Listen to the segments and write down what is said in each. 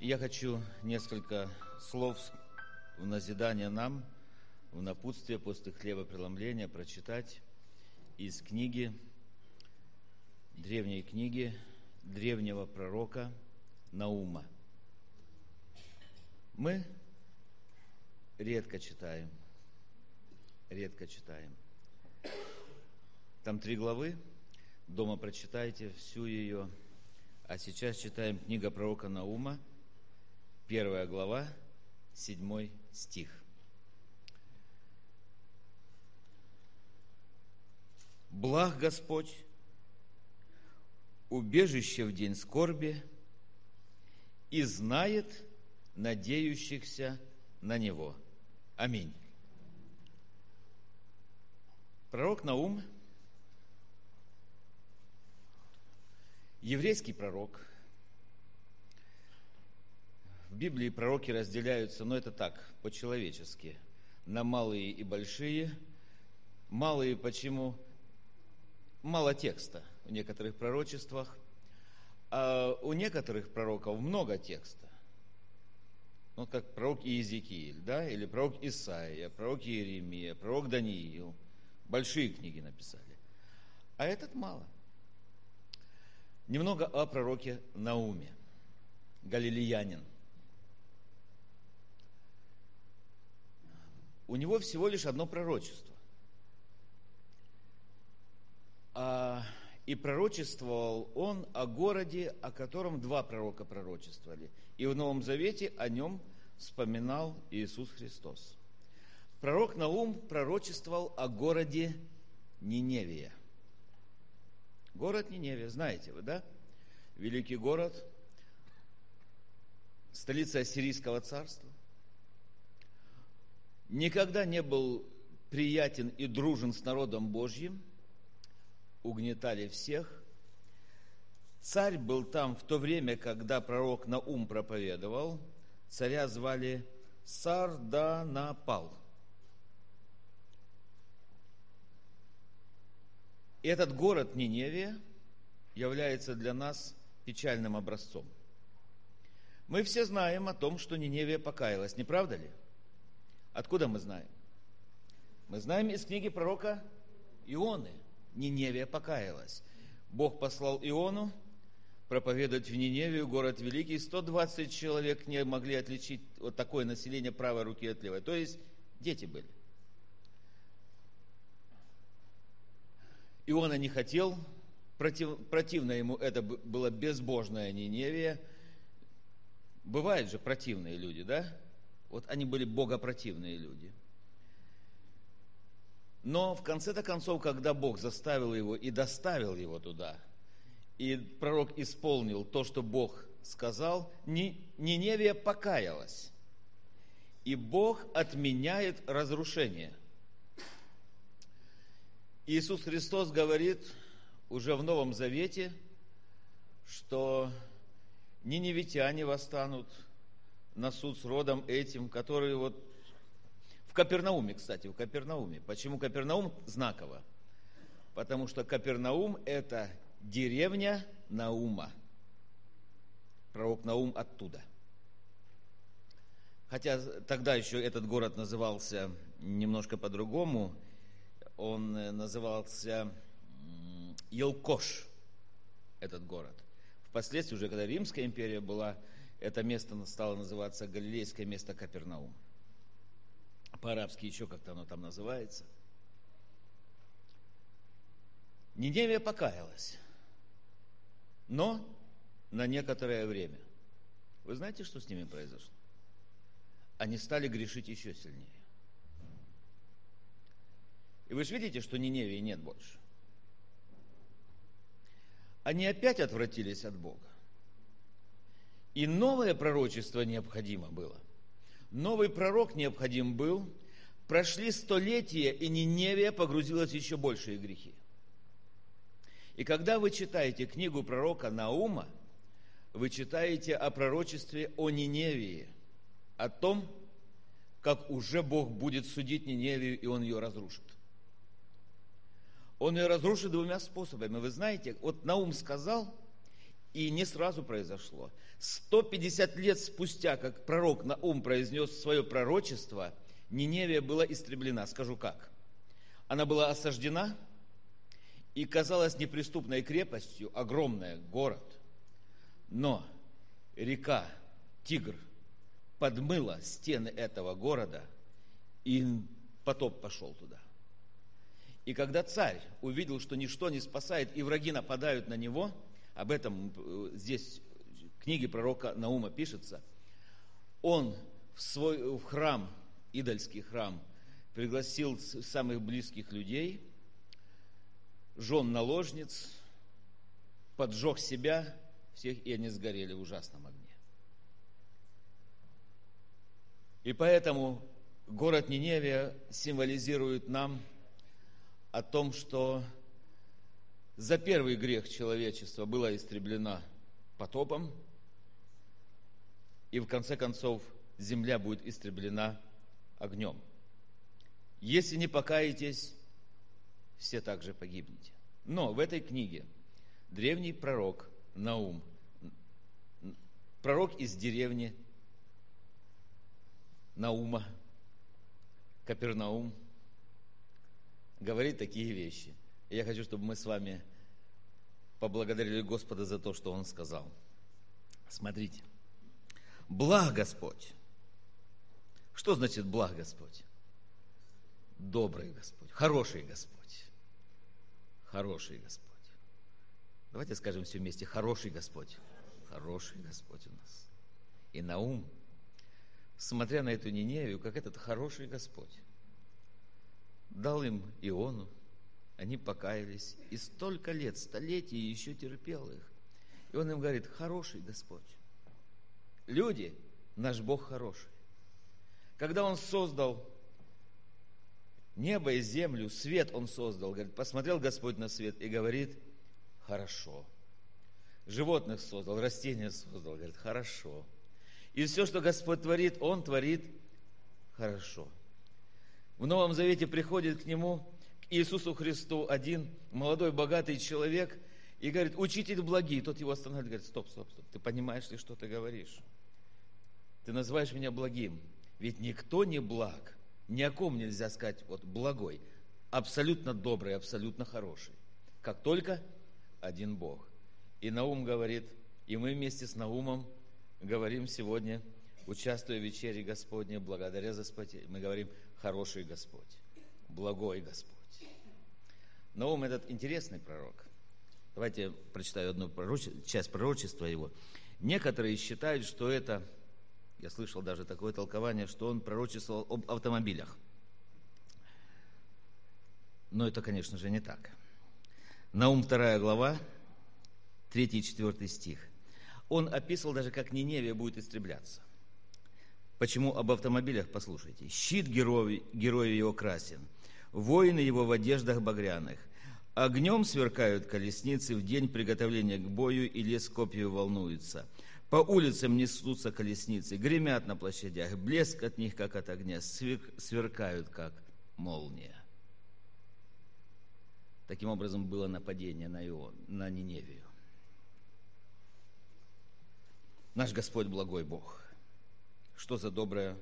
Я хочу несколько слов в назидание нам, в напутствие после хлебопреломления прочитать из книги, древней книги древнего пророка Наума. Мы редко читаем, редко читаем. Там три главы, дома прочитайте всю ее. А сейчас читаем книга пророка Наума, первая глава, седьмой стих. Благ Господь, убежище в день скорби, и знает надеющихся на Него. Аминь. Пророк Наум, еврейский пророк. Библии пророки разделяются, но это так, по-человечески, на малые и большие. Малые почему? Мало текста в некоторых пророчествах, а у некоторых пророков много текста. Ну, как пророк Иезекииль, да, или пророк Исаия, пророк Иеремия, пророк Даниил – Большие книги написали. А этот мало. Немного о пророке Науме, галилеянин. У него всего лишь одно пророчество. А, и пророчествовал он о городе, о котором два пророка пророчествовали. И в Новом Завете о нем вспоминал Иисус Христос. Пророк Наум пророчествовал о городе Ниневия. Город Ниневия, знаете вы, да? Великий город, столица Ассирийского царства. Никогда не был приятен и дружен с народом Божьим, угнетали всех. Царь был там в то время, когда пророк Наум проповедовал. Царя звали Сарданапал. И этот город Ниневия является для нас печальным образцом. Мы все знаем о том, что Ниневия покаялась, не правда ли? Откуда мы знаем? Мы знаем из книги пророка Ионы. Ниневия покаялась. Бог послал Иону проповедовать в Ниневию, город великий. 120 человек не могли отличить вот такое население правой руки от левой. То есть дети были. Иона не хотел, против, противно ему это было безбожное Ниневия. Бывают же противные люди, да? Вот они были богопротивные люди. Но в конце-то концов, когда Бог заставил его и доставил его туда, и пророк исполнил то, что Бог сказал, Ниневия покаялась. И Бог отменяет разрушение – Иисус Христос говорит уже в Новом Завете, что ниневитяне восстанут на суд с родом этим, который вот в Капернауме, кстати, в Капернауме. Почему Капернаум знаково? Потому что Капернаум – это деревня Наума. Пророк Наум оттуда. Хотя тогда еще этот город назывался немножко по-другому – он э, назывался Елкош, этот город. Впоследствии, уже когда Римская империя была, это место стало называться Галилейское место Капернаум. По-арабски еще как-то оно там называется. Ниневия покаялась, но на некоторое время. Вы знаете, что с ними произошло? Они стали грешить еще сильнее. И вы же видите, что Ниневии нет больше. Они опять отвратились от Бога. И новое пророчество необходимо было. Новый пророк необходим был. Прошли столетия, и Ниневия погрузилась в еще большие грехи. И когда вы читаете книгу пророка Наума, вы читаете о пророчестве о Ниневии, о том, как уже Бог будет судить Ниневию, и Он ее разрушит. Он ее разрушит двумя способами. Вы знаете, вот Наум сказал, И не сразу произошло. 150 лет спустя, как пророк Наум произнес свое пророчество, Ниневия была истреблена. Скажу как. Она была осаждена и казалась неприступной крепостью, огромная город. Но река Тигр подмыла стены этого города, и потоп пошел туда. И когда царь увидел, что ничто не спасает, и враги нападают на него, об этом э, здесь в книге пророка Наума пишется, он в свой в храм, идольский храм, пригласил самых близких людей, жен наложниц, поджег себя, всех, и они сгорели в ужасном огне. И поэтому город Ниневия символизирует нам о том, что за первый грех человечества была истреблена потопом, и в конце концов земля будет истреблена огнем. Если не покаетесь, все также погибнете. Но в этой книге древний пророк Наум, пророк из деревни Наума, Капернаум, говорит такие вещи. И я хочу, чтобы мы с вами поблагодарили Господа за то, что Он сказал. Смотрите. Благ Господь. Что значит благ Господь? Добрый Господь, хороший Господь. Хороший Господь. Давайте скажем все вместе. Хороший Господь. Хороший Господь у нас. И Наум смотря на эту Ниневию, как этот хороший Господь. Дал им Иону, они покаялись, и столько лет, столетий еще терпел их. И он им говорит, хороший Господь. Люди, наш Бог хороший. Когда Он создал небо и землю, свет Он создал, говорит, посмотрел Господь на свет и говорит, хорошо. Животных создал, растения создал, говорит, хорошо. И все, что Господь творит, Он творит хорошо. В Новом Завете приходит к Нему, Иисусу Христу, один молодой богатый человек, и говорит, учитель благий. Тот его останавливает, говорит, стоп, стоп, стоп, ты понимаешь ли, что ты говоришь? Ты называешь меня благим. Ведь никто не благ. Ни о ком нельзя сказать, вот благой, абсолютно добрый, абсолютно хороший. Как только один Бог. И Наум говорит, и мы вместе с Наумом говорим сегодня, участвуя в вечере Господне, благодаря за спасение, мы говорим «хороший Господь», «благой Господь». Наум этот интересный пророк. Давайте прочитаю одну часть пророчества его. Некоторые считают, что это, я слышал даже такое толкование, что он пророчествовал об автомобилях. Но это, конечно же, не так. Наум 2 глава, 3 и 4 стих он описывал даже, как Ниневия будет истребляться. Почему об автомобилях послушайте. Щит героя, героя его красен, воины его в одеждах багряных. Огнем сверкают колесницы в день приготовления к бою, и лес копью волнуется. По улицам несутся колесницы, гремят на площадях, блеск от них, как от огня, сверкают, как молния. Таким образом было нападение на, Ион, на Ниневию. Наш Господь благой Бог. Что за добрая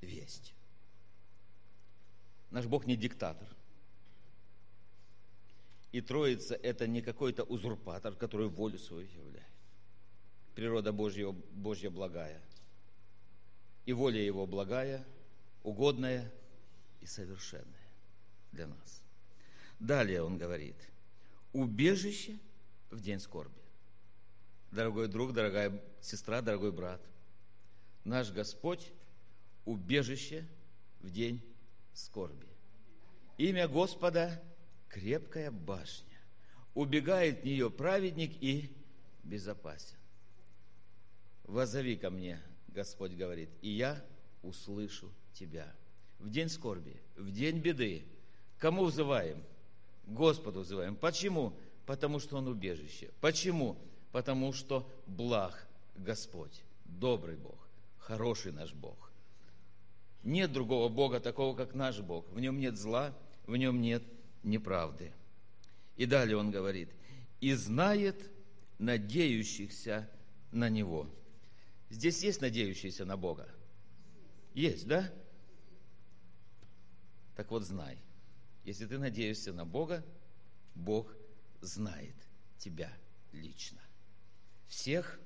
весть? Наш Бог не диктатор. И Троица – это не какой-то узурпатор, который волю свою являет. Природа Божья, Божья благая. И воля Его благая, угодная и совершенная для нас. Далее он говорит, убежище в день скорби дорогой друг, дорогая сестра, дорогой брат. Наш Господь – убежище в день скорби. Имя Господа – крепкая башня. Убегает в нее праведник и безопасен. Возови ко мне, Господь говорит, и я услышу тебя. В день скорби, в день беды. Кому взываем? Господу взываем. Почему? Потому что Он убежище. Почему? потому что благ Господь, добрый Бог, хороший наш Бог. Нет другого Бога такого, как наш Бог. В нем нет зла, в нем нет неправды. И далее он говорит, и знает надеющихся на Него. Здесь есть надеющиеся на Бога? Есть, да? Так вот знай, если ты надеешься на Бога, Бог знает тебя лично. Всех,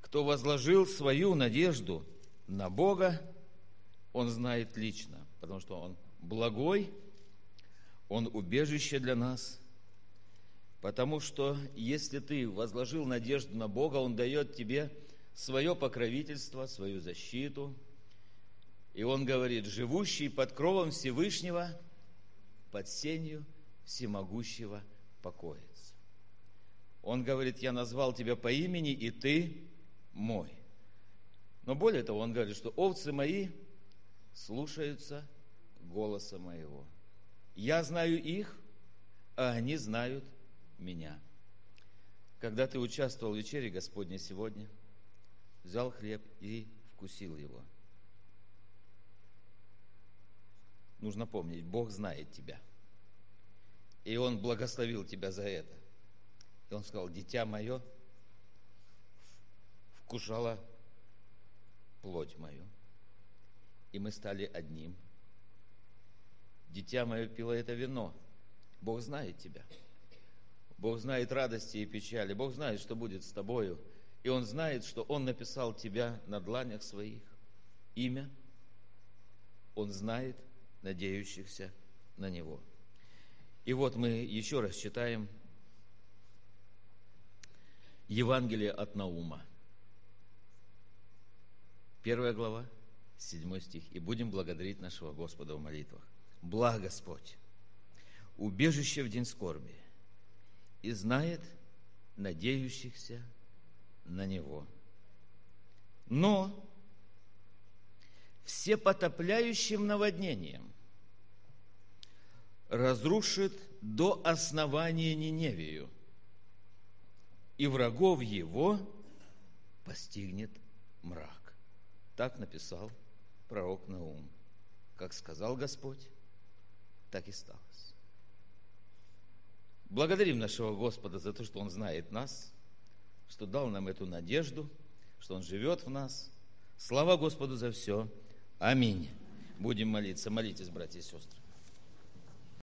кто возложил свою надежду на Бога, Он знает лично, потому что Он благой, Он убежище для нас – Потому что если ты возложил надежду на Бога, Он дает тебе свое покровительство, свою защиту. И Он говорит, живущий под кровом Всевышнего, под сенью всемогущего покоится. Он говорит, я назвал тебя по имени, и ты мой. Но более того, он говорит, что овцы мои слушаются голоса моего. Я знаю их, а они знают меня. Когда ты участвовал в вечере Господне сегодня, взял хлеб и вкусил его. Нужно помнить, Бог знает тебя. И Он благословил тебя за это. И Он сказал, дитя мое вкушало плоть мою. И мы стали одним. Дитя мое пило это вино. Бог знает тебя. Бог знает радости и печали. Бог знает, что будет с тобою. И Он знает, что Он написал тебя на дланях своих. Имя. Он знает надеющихся на Него. И вот мы еще раз читаем Евангелие от Наума. Первая глава, седьмой стих. И будем благодарить нашего Господа в молитвах. Благ Господь, убежище в день скорби – и знает надеющихся на Него. Но все потопляющим наводнением разрушит до основания Ниневию, и врагов его постигнет мрак. Так написал пророк Наум. Как сказал Господь, так и стало. Благодарим нашего Господа за то, что Он знает нас, что дал нам эту надежду, что Он живет в нас. Слава Господу за все. Аминь. Будем молиться. Молитесь, братья и сестры.